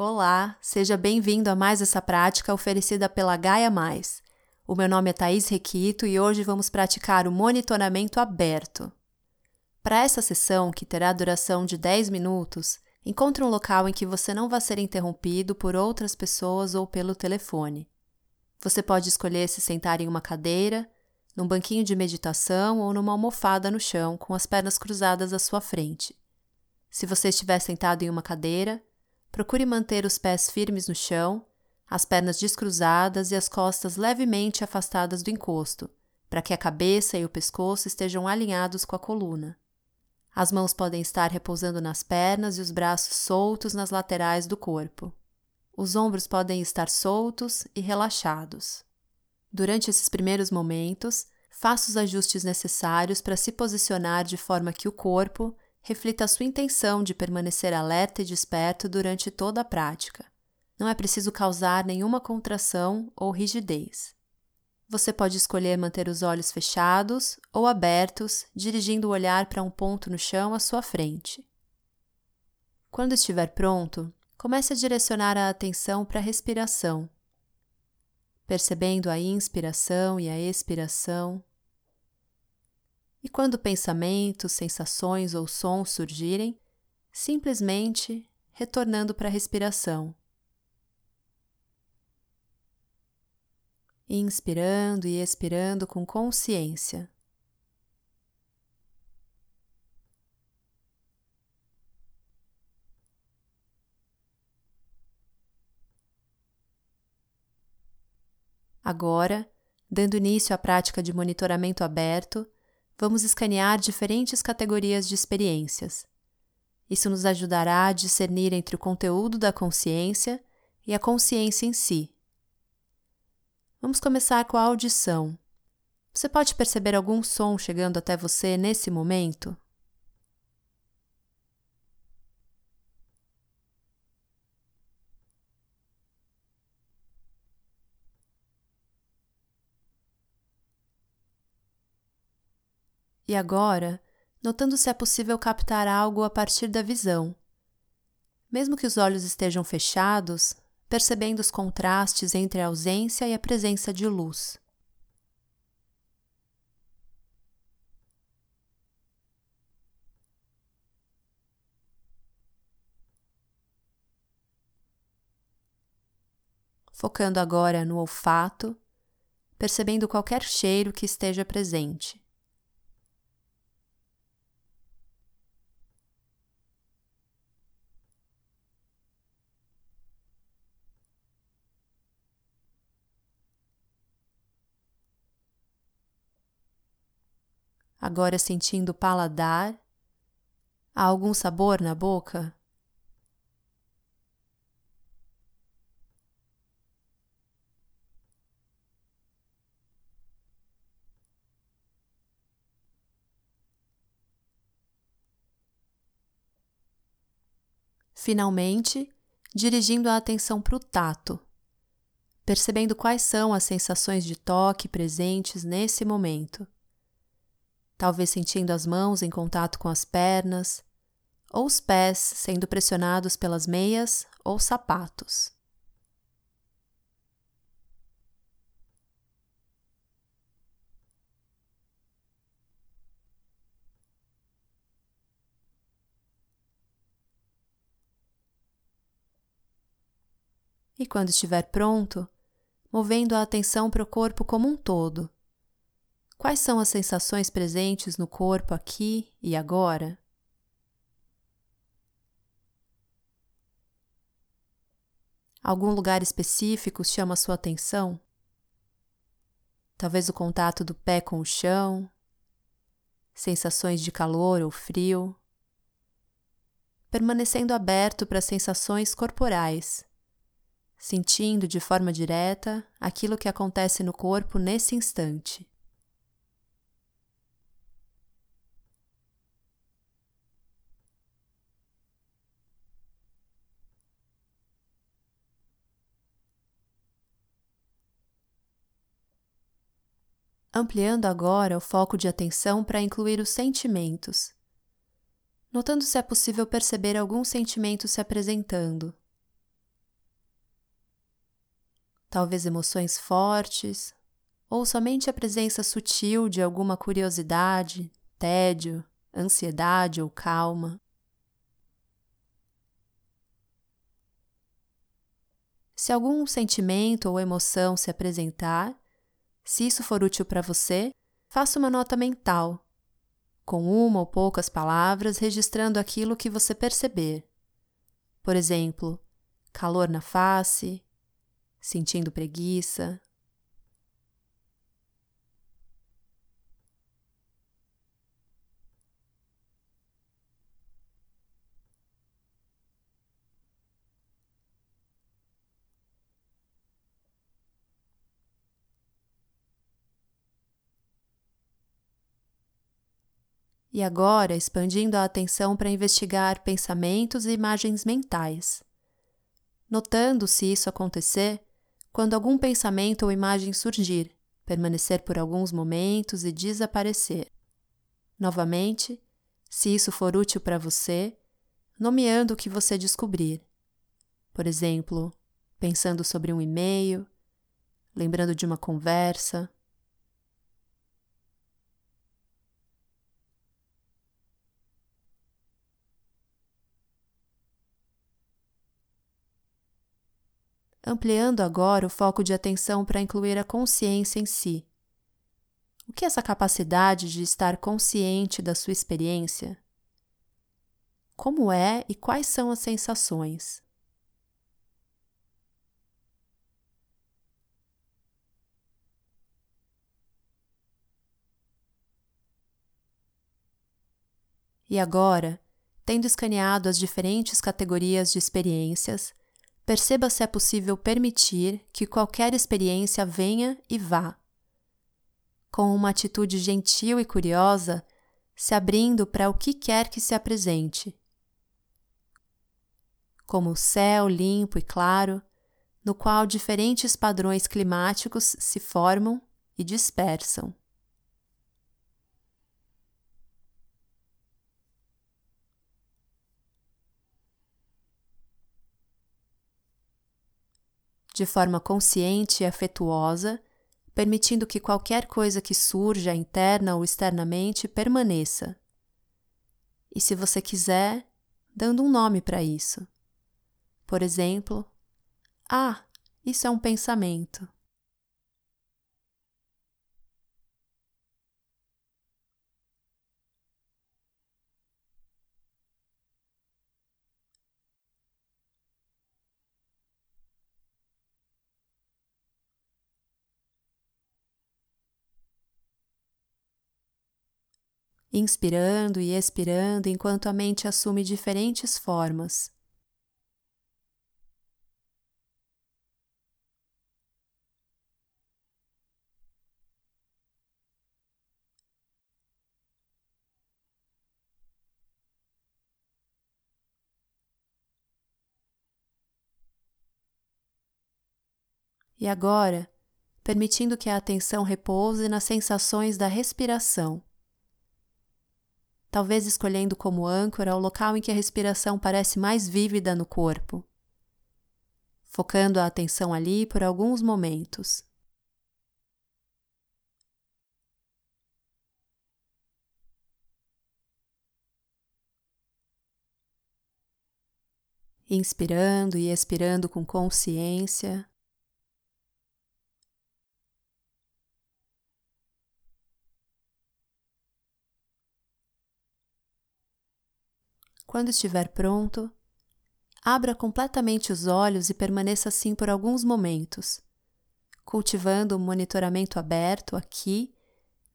Olá, seja bem-vindo a mais essa prática oferecida pela Gaia Mais. O meu nome é Thaís Requito e hoje vamos praticar o monitoramento aberto. Para essa sessão, que terá duração de 10 minutos, encontre um local em que você não vai ser interrompido por outras pessoas ou pelo telefone. Você pode escolher se sentar em uma cadeira, num banquinho de meditação ou numa almofada no chão com as pernas cruzadas à sua frente. Se você estiver sentado em uma cadeira, Procure manter os pés firmes no chão, as pernas descruzadas e as costas levemente afastadas do encosto, para que a cabeça e o pescoço estejam alinhados com a coluna. As mãos podem estar repousando nas pernas e os braços soltos nas laterais do corpo. Os ombros podem estar soltos e relaxados. Durante esses primeiros momentos, faça os ajustes necessários para se posicionar de forma que o corpo reflita a sua intenção de permanecer alerta e desperto durante toda a prática. Não é preciso causar nenhuma contração ou rigidez. Você pode escolher manter os olhos fechados ou abertos, dirigindo o olhar para um ponto no chão à sua frente. Quando estiver pronto, comece a direcionar a atenção para a respiração, percebendo a inspiração e a expiração e quando pensamentos, sensações ou sons surgirem, simplesmente retornando para a respiração. Inspirando e expirando com consciência. Agora, dando início à prática de monitoramento aberto, vamos escanear diferentes categorias de experiências. Isso nos ajudará a discernir entre o conteúdo da consciência e a consciência em si. Vamos começar com a audição. Você pode perceber algum som chegando até você nesse momento? E agora, notando se é possível captar algo a partir da visão. Mesmo que os olhos estejam fechados, percebendo os contrastes entre a ausência e a presença de luz. Focando agora no olfato, percebendo qualquer cheiro que esteja presente. Agora sentindo o paladar. Há algum sabor na boca? Finalmente, dirigindo a atenção para o tato, percebendo quais são as sensações de toque presentes nesse momento talvez sentindo as mãos em contato com as pernas, ou os pés sendo pressionados pelas meias ou sapatos. E quando estiver pronto, movendo a atenção para o corpo como um todo Quais são as sensações presentes no corpo aqui e agora? Algum lugar específico chama sua atenção? Talvez o contato do pé com o chão, sensações de calor ou frio, permanecendo aberto para sensações corporais, sentindo de forma direta aquilo que acontece no corpo nesse instante. Ampliando agora o foco de atenção para incluir os sentimentos, notando se é possível perceber algum sentimento se apresentando. talvez emoções fortes, ou somente a presença sutil de alguma curiosidade, tédio, ansiedade ou calma. Se algum sentimento ou emoção se apresentar, se isso for útil para você, faça uma nota mental, com uma ou poucas palavras registrando aquilo que você perceber. Por exemplo, calor na face, sentindo preguiça, E agora expandindo a atenção para investigar pensamentos e imagens mentais. Notando se isso acontecer, quando algum pensamento ou imagem surgir, permanecer por alguns momentos e desaparecer. Novamente, se isso for útil para você, nomeando o que você descobrir. Por exemplo, pensando sobre um e-mail, lembrando de uma conversa, ampliando agora o foco de atenção para incluir a consciência em si. O que é essa capacidade de estar consciente da sua experiência? Como é e quais são as sensações? E agora, tendo escaneado as diferentes categorias de experiências, perceba se é possível permitir que qualquer experiência venha e vá. Com uma atitude gentil e curiosa, se abrindo para o que quer que se apresente. Como o céu limpo e claro, no qual diferentes padrões climáticos se formam e dispersam. De forma consciente e afetuosa, permitindo que qualquer coisa que surja interna ou externamente permaneça. E se você quiser, dando um nome para isso. Por exemplo, ah, isso é um pensamento. Inspirando e expirando enquanto a mente assume diferentes formas. E agora, permitindo que a atenção repouse nas sensações da respiração talvez escolhendo como âncora o local em que a respiração parece mais vívida no corpo, focando a atenção ali por alguns momentos. Inspirando e expirando com consciência. Quando estiver pronto, abra completamente os olhos e permaneça assim por alguns momentos, cultivando o monitoramento aberto aqui,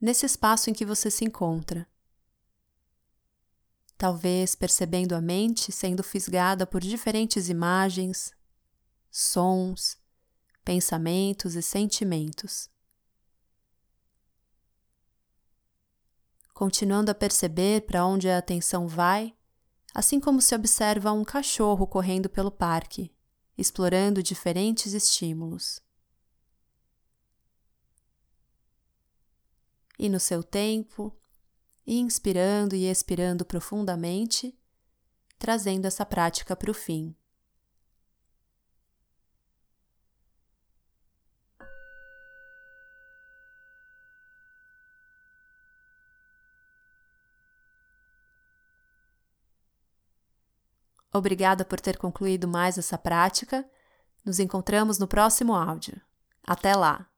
nesse espaço em que você se encontra. Talvez percebendo a mente sendo fisgada por diferentes imagens, sons, pensamentos e sentimentos. Continuando a perceber para onde a atenção vai, assim como se observa um cachorro correndo pelo parque, explorando diferentes estímulos. E no seu tempo, inspirando e expirando profundamente, trazendo essa prática para o fim. Obrigada por ter concluído mais essa prática. Nos encontramos no próximo áudio. Até lá!